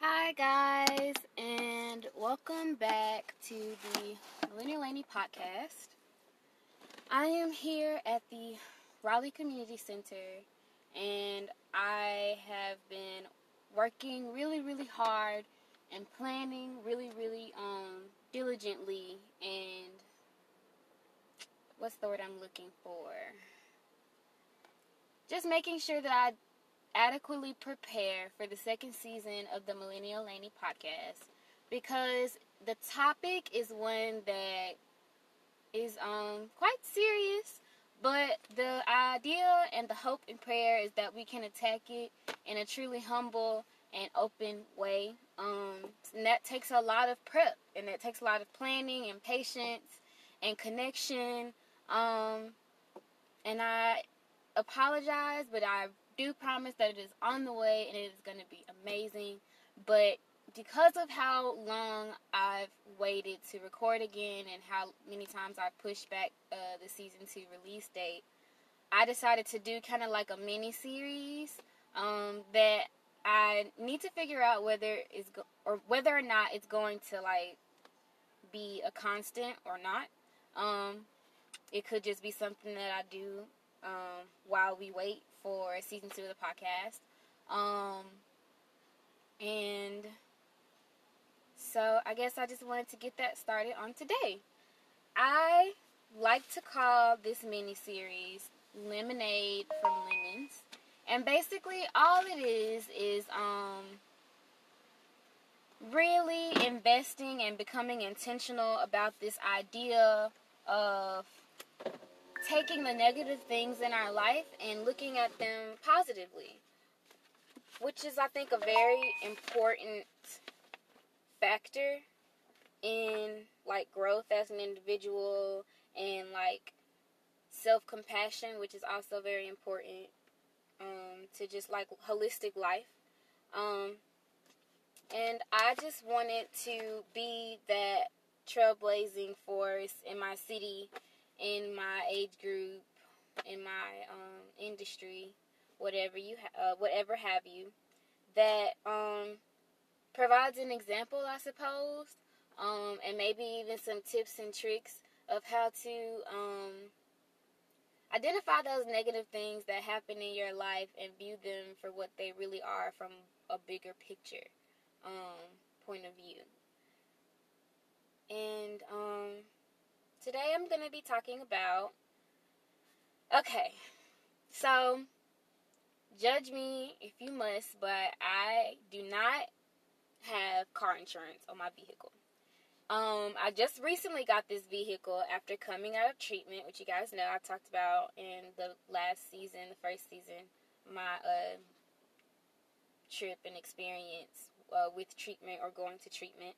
Hi, guys, and welcome back to the Millennial Laney podcast. I am here at the Raleigh Community Center, and I have been working really, really hard and planning really, really um, diligently. And what's the word I'm looking for? Just making sure that I adequately prepare for the second season of the Millennial Laney podcast because the topic is one that is um quite serious but the idea and the hope and prayer is that we can attack it in a truly humble and open way. Um and that takes a lot of prep and that takes a lot of planning and patience and connection. Um and i apologize but i do promise that it is on the way and it is going to be amazing. But because of how long I've waited to record again and how many times I've pushed back uh, the season two release date, I decided to do kind of like a mini series um, that I need to figure out whether it's go- or whether or not it's going to like be a constant or not. Um, it could just be something that I do um, while we wait for season two of the podcast. Um, and so I guess I just wanted to get that started on today. I like to call this mini series Lemonade from Lemons. And basically all it is is um really investing and becoming intentional about this idea of taking the negative things in our life and looking at them positively, which is, I think, a very important factor in like growth as an individual and like self compassion, which is also very important um, to just like holistic life. Um, and I just wanted to be that trailblazing force in my city in my age group, in my um, industry, whatever you ha- uh, whatever have you, that um, provides an example, I suppose, um, and maybe even some tips and tricks of how to um, identify those negative things that happen in your life and view them for what they really are from a bigger picture um, point of view. And um, today I'm going to be talking about. Okay, so judge me if you must, but I do not have car insurance on my vehicle. Um, I just recently got this vehicle after coming out of treatment, which you guys know I talked about in the last season, the first season, my uh, trip and experience uh, with treatment or going to treatment.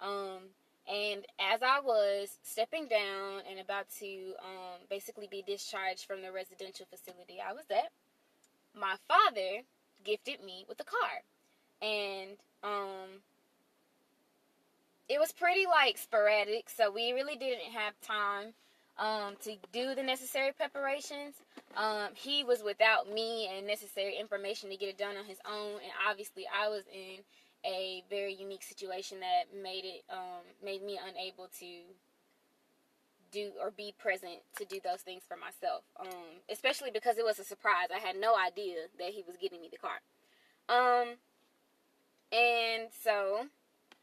Um, and as I was stepping down and about to um, basically be discharged from the residential facility I was at, my father gifted me with a car. And um, it was pretty like sporadic, so we really didn't have time um, to do the necessary preparations. Um, he was without me and necessary information to get it done on his own, and obviously I was in a very unique situation that made it um, made me unable to do or be present to do those things for myself. Um, especially because it was a surprise. I had no idea that he was getting me the car. Um, and so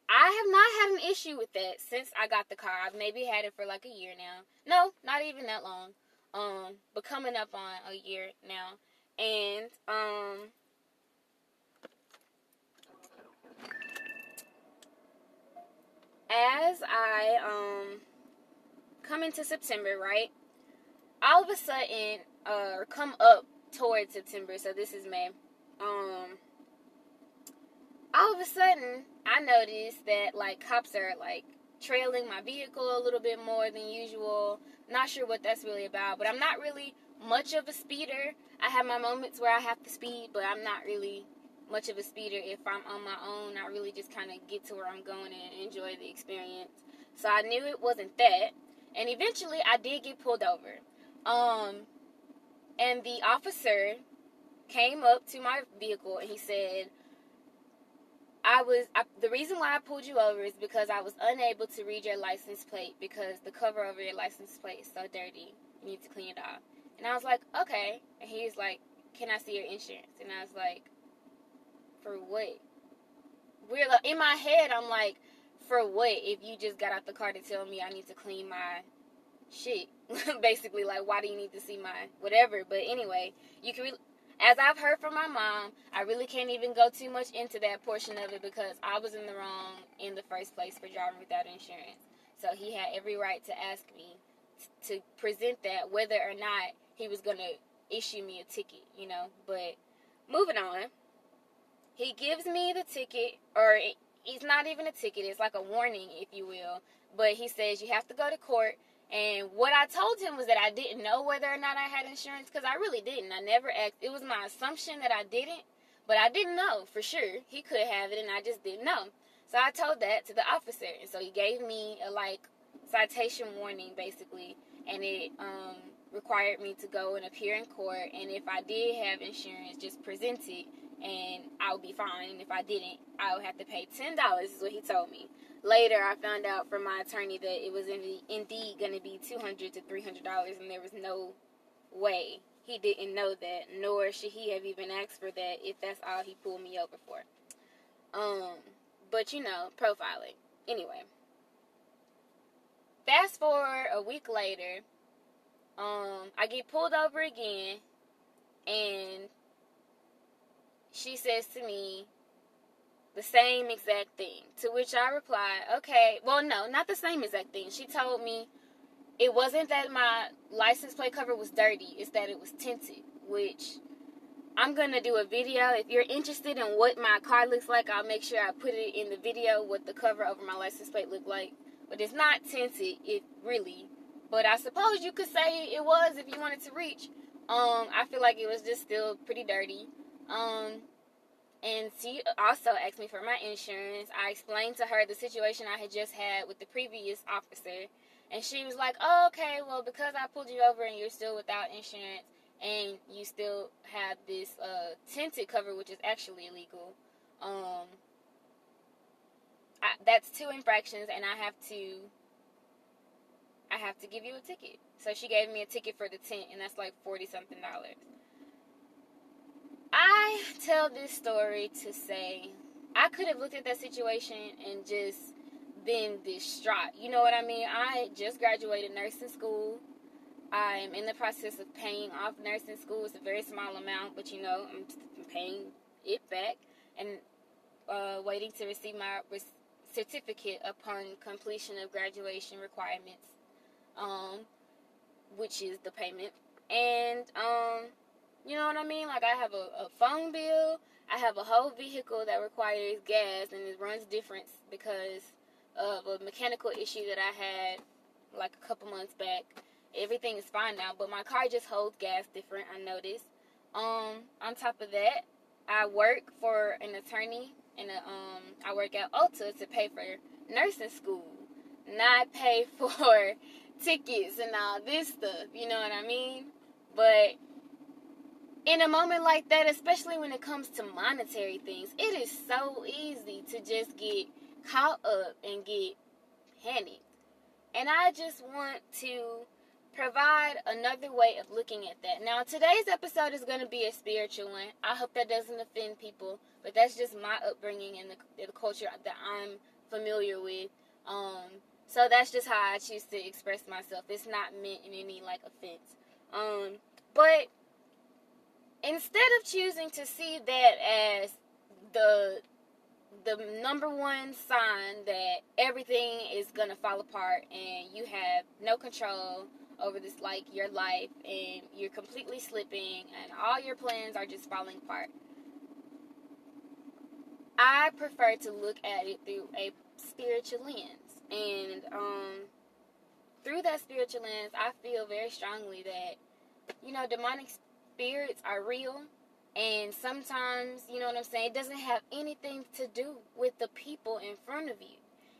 I have not had an issue with that since I got the car. I've maybe had it for like a year now. No, not even that long. Um, but coming up on a year now. And um as I um come into September, right? All of a sudden, uh, come up towards September, so this is May. Um, all of a sudden, I noticed that like cops are like trailing my vehicle a little bit more than usual. Not sure what that's really about, but I'm not really much of a speeder. I have my moments where I have to speed, but I'm not really much of a speeder if I'm on my own. I really just kind of get to where I'm going and enjoy the experience. So I knew it wasn't that. And eventually I did get pulled over. Um, and the officer came up to my vehicle and he said, I was I, the reason why I pulled you over is because I was unable to read your license plate because the cover over your license plate is so dirty. You need to clean it off. And I was like, okay. And he's like, can I see your insurance? And I was like, for what? We're like, in my head, I'm like, for what? If you just got out the car to tell me I need to clean my shit, basically, like, why do you need to see my whatever? But anyway, you can. Re- as I've heard from my mom, I really can't even go too much into that portion of it because I was in the wrong in the first place for driving without insurance. So he had every right to ask me t- to present that, whether or not he was going to issue me a ticket, you know. But moving on, he gives me the ticket, or it's not even a ticket, it's like a warning, if you will. But he says you have to go to court and what I told him was that I didn't know whether or not I had insurance because I really didn't. I never asked. It was my assumption that I didn't, but I didn't know for sure. He could have it, and I just didn't know. So I told that to the officer, and so he gave me a like citation warning basically, and it um, required me to go and appear in court. And if I did have insurance, just present it, and I would be fine. And if I didn't, I would have to pay ten dollars. Is what he told me. Later, I found out from my attorney that it was indeed going to be two hundred to three hundred dollars, and there was no way he didn't know that, nor should he have even asked for that if that's all he pulled me over for. Um, but you know, profiling. Anyway, fast forward a week later, um, I get pulled over again, and she says to me, the same exact thing. To which I reply, okay, well, no, not the same exact thing. She told me it wasn't that my license plate cover was dirty, it's that it was tinted, which I'm to do a video. If you're interested in what my car looks like, I'll make sure I put it in the video what the cover over my license plate looked like. But it's not tinted, it really. But I suppose you could say it was if you wanted to reach. Um, I feel like it was just still pretty dirty. Um, and she also asked me for my insurance. I explained to her the situation I had just had with the previous officer. And she was like, oh, okay, well, because I pulled you over and you're still without insurance and you still have this uh, tinted cover, which is actually illegal, um, I, that's two infractions and I have to I have to give you a ticket. So she gave me a ticket for the tent, and that's like 40 something dollars. I tell this story to say I could have looked at that situation and just been distraught. You know what I mean? I just graduated nursing school. I am in the process of paying off nursing school. It's a very small amount, but you know, I'm paying it back and uh, waiting to receive my certificate upon completion of graduation requirements, um, which is the payment. And um, you know what I mean? Like I have a, a phone bill. I have a whole vehicle that requires gas and it runs different because of a mechanical issue that I had like a couple months back. Everything is fine now, but my car just holds gas different, I noticed. Um, on top of that, I work for an attorney and um I work at Ulta to pay for nursing school, not pay for tickets and all this stuff, you know what I mean? But in a moment like that, especially when it comes to monetary things, it is so easy to just get caught up and get panicked. And I just want to provide another way of looking at that. Now, today's episode is going to be a spiritual one. I hope that doesn't offend people, but that's just my upbringing and the, the culture that I'm familiar with. Um, so that's just how I choose to express myself. It's not meant in any like offense. Um, but instead of choosing to see that as the the number one sign that everything is gonna fall apart and you have no control over this like your life and you're completely slipping and all your plans are just falling apart. I prefer to look at it through a spiritual lens. And um, through that spiritual lens, I feel very strongly that, you know, demonic spirits are real. And sometimes, you know what I'm saying, it doesn't have anything to do with the people in front of you.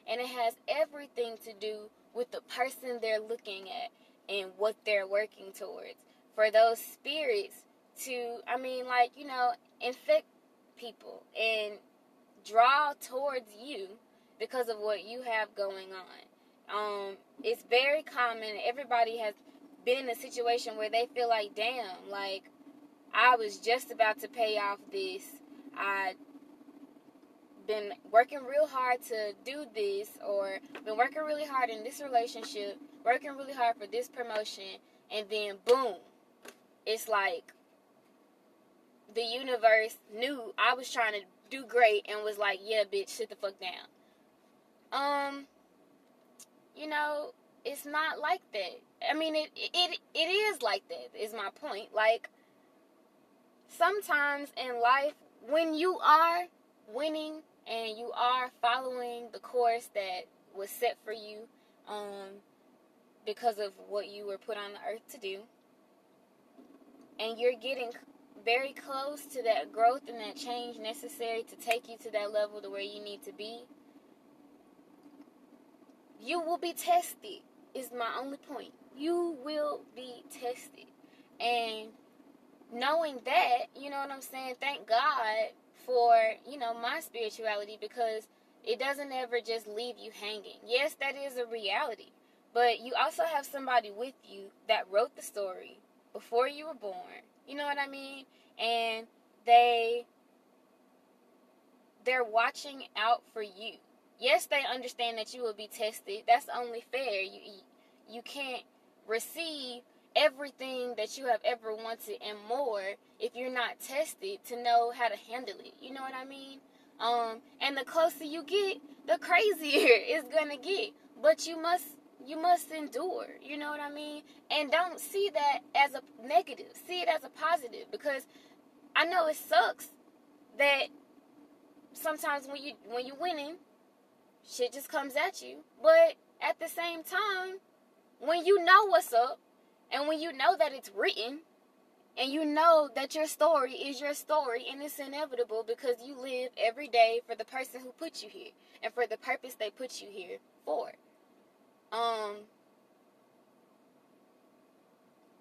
And it has everything to do with the person they're looking at and what they're working towards. For those spirits to, I mean, like, you know, infect people and draw towards you because of what you have going on. Um, it's very common. Everybody has been in a situation where they feel like, damn, like I was just about to pay off this. I been working real hard to do this or been working really hard in this relationship, working really hard for this promotion, and then boom, it's like the universe knew I was trying to do great and was like, yeah, bitch, sit the fuck down. Um, you know, it's not like that. I mean, it it it is like that. Is my point. Like sometimes in life, when you are winning and you are following the course that was set for you, um, because of what you were put on the earth to do, and you're getting very close to that growth and that change necessary to take you to that level to where you need to be, you will be tested, is my only point. You will be tested. And knowing that, you know what I'm saying, thank God for, you know, my spirituality because it doesn't ever just leave you hanging. Yes, that is a reality. But you also have somebody with you that wrote the story before you were born. You know what I mean? And they they're watching out for you. Yes, they understand that you will be tested. That's only fair. You you can't receive everything that you have ever wanted and more if you're not tested to know how to handle it. You know what I mean? Um, and the closer you get, the crazier it's gonna get. But you must you must endure. You know what I mean? And don't see that as a negative. See it as a positive because I know it sucks that sometimes when you when you're winning, shit just comes at you. But at the same time, when you know what's up and when you know that it's written and you know that your story is your story and it's inevitable because you live every day for the person who put you here and for the purpose they put you here for. Um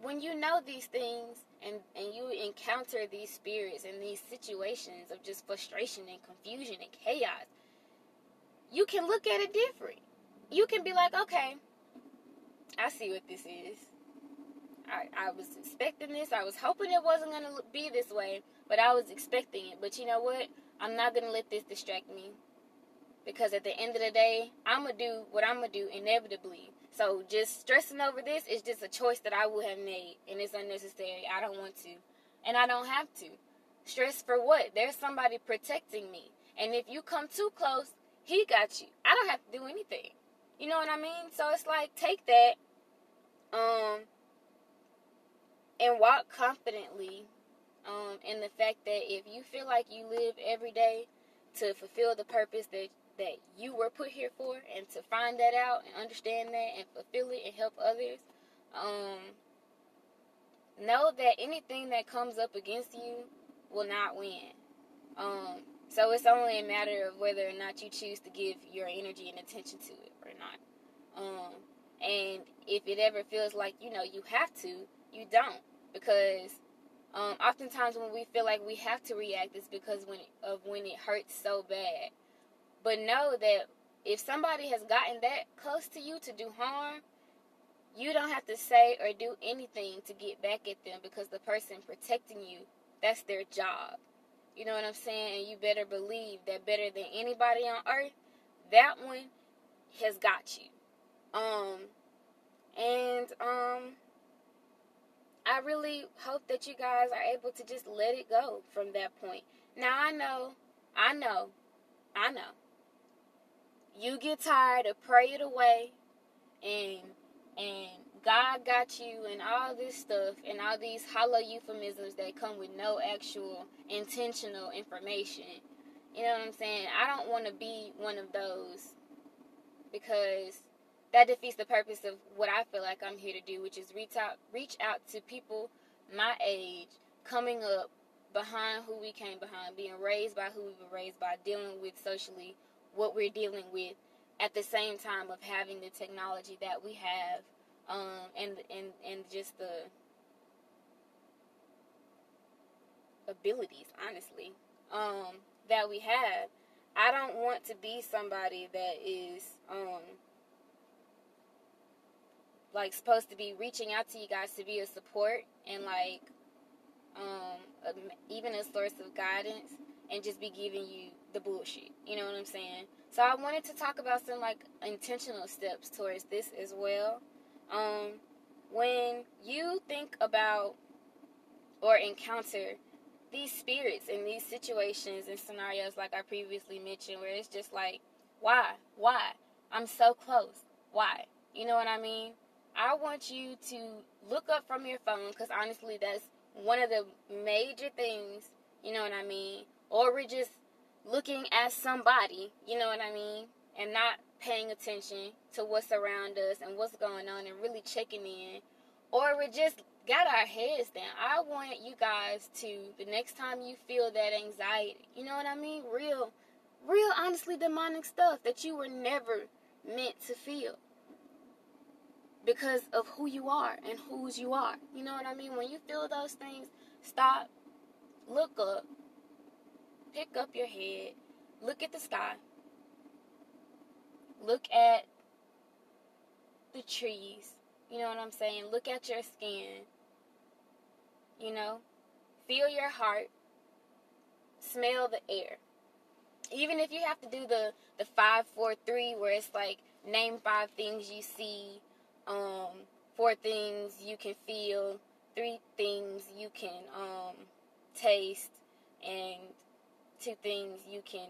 when you know these things and and you encounter these spirits and these situations of just frustration and confusion and chaos, you can look at it different. You can be like, okay, I see what this is. I, I was expecting this. I was hoping it wasn't going to be this way, but I was expecting it. But you know what? I'm not going to let this distract me. Because at the end of the day, I'm going to do what I'm going to do inevitably. So just stressing over this is just a choice that I would have made, and it's unnecessary. I don't want to. And I don't have to. Stress for what? There's somebody protecting me. And if you come too close, he got you. I don't have to do anything. You know what I mean? So it's like take that um and walk confidently um in the fact that if you feel like you live every day to fulfill the purpose that that you were put here for and to find that out and understand that and fulfill it and help others um know that anything that comes up against you will not win um so it's only a matter of whether or not you choose to give your energy and attention to it or not. And if it ever feels like you know you have to, you don't because um, oftentimes when we feel like we have to react, it's because when of when it hurts so bad. But know that if somebody has gotten that close to you to do harm, you don't have to say or do anything to get back at them because the person protecting you, that's their job. You know what I'm saying? And you better believe that better than anybody on earth, that one has got you. Um and um I really hope that you guys are able to just let it go from that point. Now I know, I know, I know. You get tired of pray it away and and God got you and all this stuff and all these hollow euphemisms that come with no actual intentional information. You know what I'm saying? I don't want to be one of those because that defeats the purpose of what I feel like I'm here to do, which is reach out reach out to people my age coming up behind who we came behind, being raised by who we were raised by, dealing with socially what we're dealing with at the same time of having the technology that we have um, and and and just the abilities, honestly, um, that we have. I don't want to be somebody that is um like supposed to be reaching out to you guys to be a support and like um even a source of guidance and just be giving you the bullshit. You know what I'm saying? So I wanted to talk about some like intentional steps towards this as well. Um when you think about or encounter these spirits in these situations and scenarios like I previously mentioned where it's just like why? Why? I'm so close. Why? You know what I mean? I want you to look up from your phone because honestly, that's one of the major things, you know what I mean? Or we're just looking at somebody, you know what I mean? And not paying attention to what's around us and what's going on and really checking in. Or we're just got our heads down. I want you guys to, the next time you feel that anxiety, you know what I mean? Real, real honestly demonic stuff that you were never meant to feel because of who you are and whose you are. You know what I mean? When you feel those things, stop, look up, pick up your head, look at the sky, look at the trees. You know what I'm saying? Look at your skin. You know, feel your heart, smell the air. Even if you have to do the the five, four, three, where it's like name five things you see um, four things you can feel, three things you can um, taste, and two things you can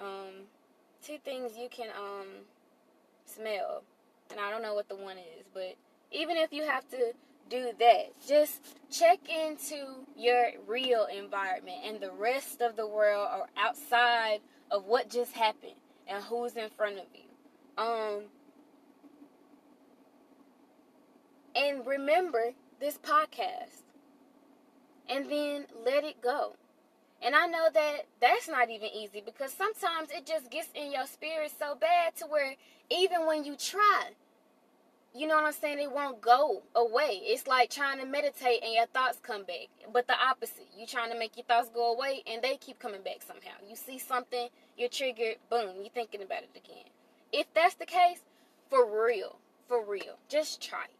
um, two things you can um, smell. And I don't know what the one is, but even if you have to do that, just check into your real environment and the rest of the world or outside of what just happened and who's in front of you. Um, and remember this podcast. And then let it go. And I know that that's not even easy because sometimes it just gets in your spirit so bad to where even when you try, you know what I'm saying, it won't go away. It's like trying to meditate and your thoughts come back. But the opposite. You trying to make your thoughts go away and they keep coming back somehow. You see something, you're triggered, boom, you're thinking about it again. If that's the case, for real, for real, just try it.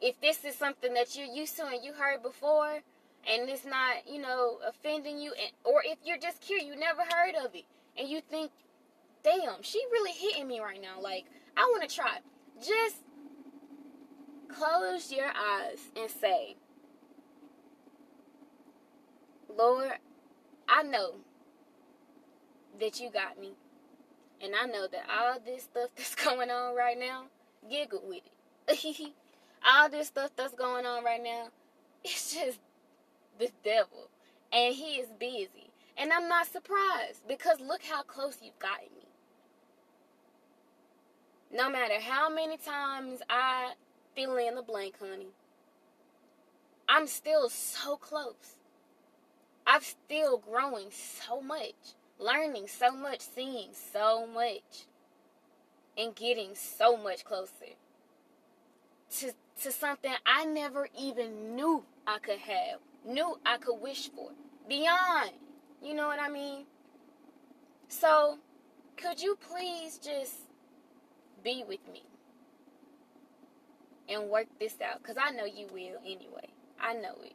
If this is something that you're used to and you heard before, and it's not, you know, offending you, and, or if you're just curious, you never heard of it, and you think, damn, she really hitting me right now. Like, I want to try. Just close your eyes and say, Lord, I know that you got me. And I know that all this stuff that's going on right now, giggle with it. all this stuff that's going on right now, it's just the devil. And he is busy. And I'm not surprised because look how close you've gotten me. No matter how many times I fill in the blank, honey, I'm still so close. I'm still growing so much learning so much, seeing so much, and getting so much closer to, to something I never even knew I could have, knew I could wish for. Beyond. You know what I mean? So, could you please just be with me and work this out? Because I know you will anyway. I know it.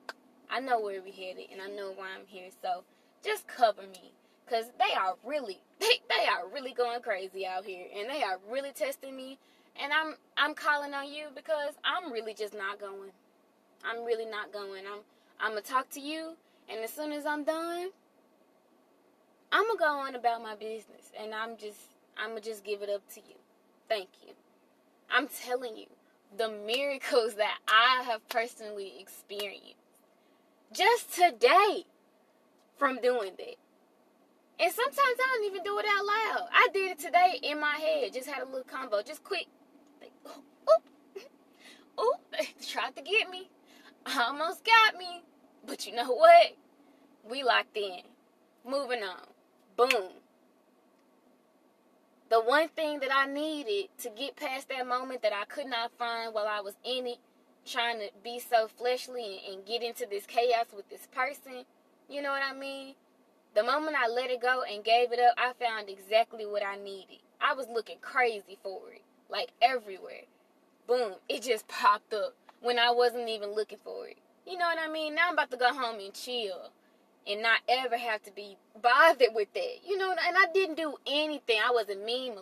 I know where we're headed and I know why I'm here. So, just cover me Cause they are really they, they are really going crazy out here and they are really testing me and I'm I'm calling on you because I'm really just not going. I'm really not going. I'm I'm gonna talk to you and as soon as I'm done, I'm gonna go on about my business and I'm just I'm gonna just give it up to you. Thank you. I'm telling you, the miracles that I have personally experienced just today from doing that. And sometimes I don't even do it out loud. I did it today in my head. Just had a little combo, just quick. Like, oop, oop, tried to get me. Almost got me. But you know what? We locked in. Moving on. Boom. The one thing that I needed to get past that moment that I could not find while I was in it, trying to be so fleshly and get into this chaos with this person, you know what I mean? The moment I let it go and gave it up, I found exactly what I needed. I was looking crazy for it, like everywhere. Boom, it just popped up when I wasn't even looking for it. You know what I mean? Now I'm about to go home and chill and not ever have to be bothered with that. You know, and I didn't do anything. I wasn't mean,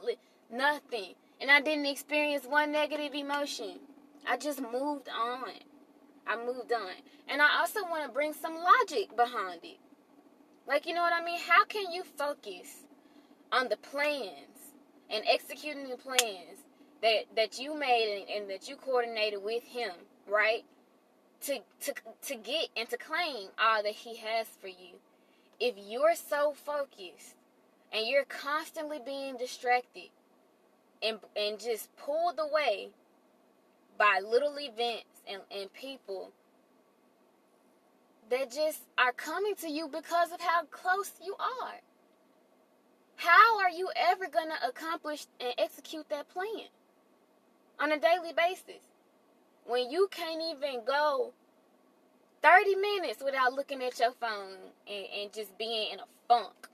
nothing. And I didn't experience one negative emotion. I just moved on. I moved on. And I also want to bring some logic behind it. Like, you know what I mean? How can you focus on the plans and executing the plans that that you made and, and that you coordinated with him, right? To to to get and to claim all that he has for you. If you're so focused and you're constantly being distracted and and just pulled away by little events and, and people that just are coming to you because of how close you are. How are you ever going to accomplish and execute that plan on a daily basis when you can't even go 30 minutes without looking at your phone and, and just being in a funk,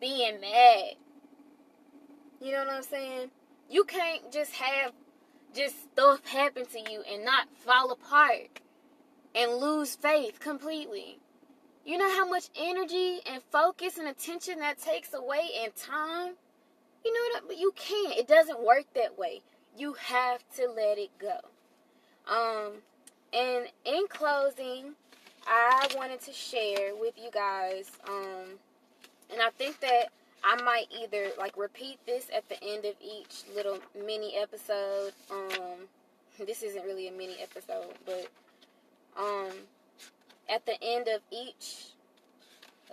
being mad? You know what I'm saying? You can't just have just stuff happen to you and not fall apart and lose faith completely. You know how much energy and focus and attention that takes away in time? You know what? But you can't. It doesn't work that way. You have to let it go. Um, and in closing, I wanted to share with you guys, um, and I think that I might either like repeat this at the end of each little mini episode. Um, this isn't really a mini episode, but um, at the end of each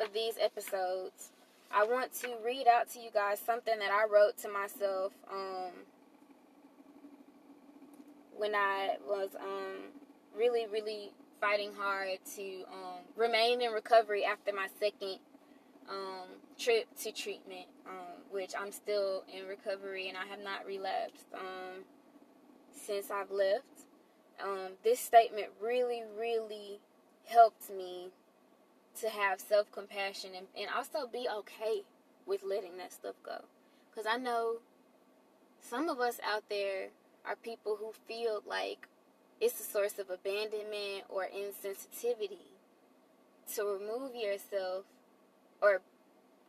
of these episodes, I want to read out to you guys something that I wrote to myself um, when I was um, really, really fighting hard to um, remain in recovery after my second um, trip to treatment, um, which I'm still in recovery and I have not relapsed um, since I've left. Um, this statement really, really helped me to have self compassion and, and also be okay with letting that stuff go. Because I know some of us out there are people who feel like it's a source of abandonment or insensitivity to remove yourself or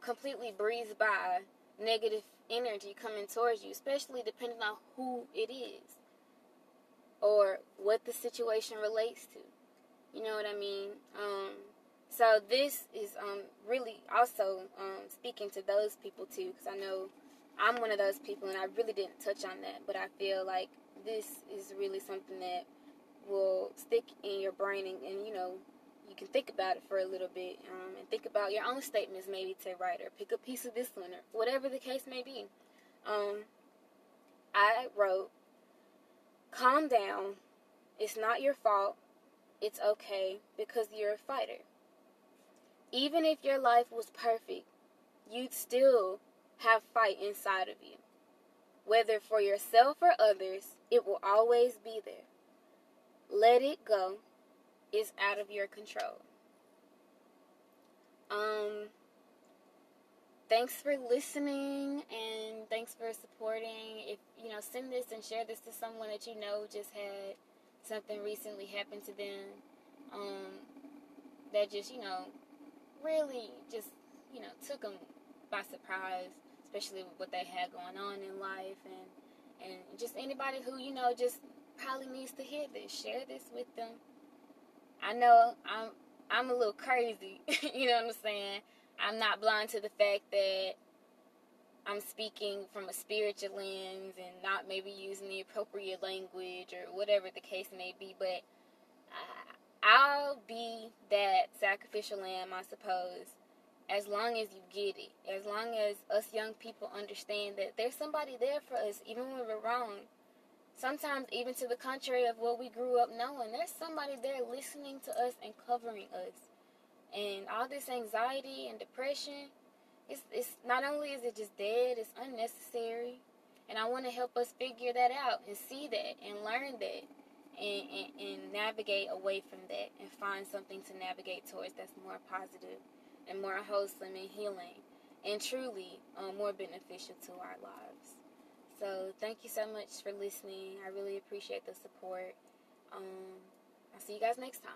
completely breeze by negative energy coming towards you, especially depending on who it is or what the situation relates to. You know what I mean? Um, so this is um, really also um, speaking to those people too, because I know I'm one of those people, and I really didn't touch on that, but I feel like this is really something that will stick in your brain, and, and you know you can think about it for a little bit um, and think about your own statements maybe to write or pick a piece of this one or whatever the case may be. Um, I wrote, calm down. It's not your fault. It's okay because you're a fighter. Even if your life was perfect, you'd still have fight inside of you. Whether for yourself or others, it will always be there. Let it go is out of your control. Um, thanks for listening and thanks for supporting. If you know, send this and share this to someone that you know just had something recently happen to them. Um, that just you know really just you know took them by surprise, especially with what they had going on in life and and just anybody who you know just probably needs to hear this. Share this with them. I know I'm I'm a little crazy. you know what I'm saying? I'm not blind to the fact that I'm speaking from a spiritual lens and not maybe using the appropriate language or whatever the case may be, but I'll be that sacrificial lamb, I suppose, as long as you get it. As long as us young people understand that there's somebody there for us, even when we're wrong sometimes even to the contrary of what we grew up knowing. There's somebody there listening to us and covering us. And all this anxiety and depression, it's, it's not only is it just dead, it's unnecessary. And I want to help us figure that out and see that and learn that and, and, and navigate away from that and find something to navigate towards that's more positive and more wholesome and healing and truly um, more beneficial to our lives. So, thank you so much for listening. I really appreciate the support. Um, I'll see you guys next time.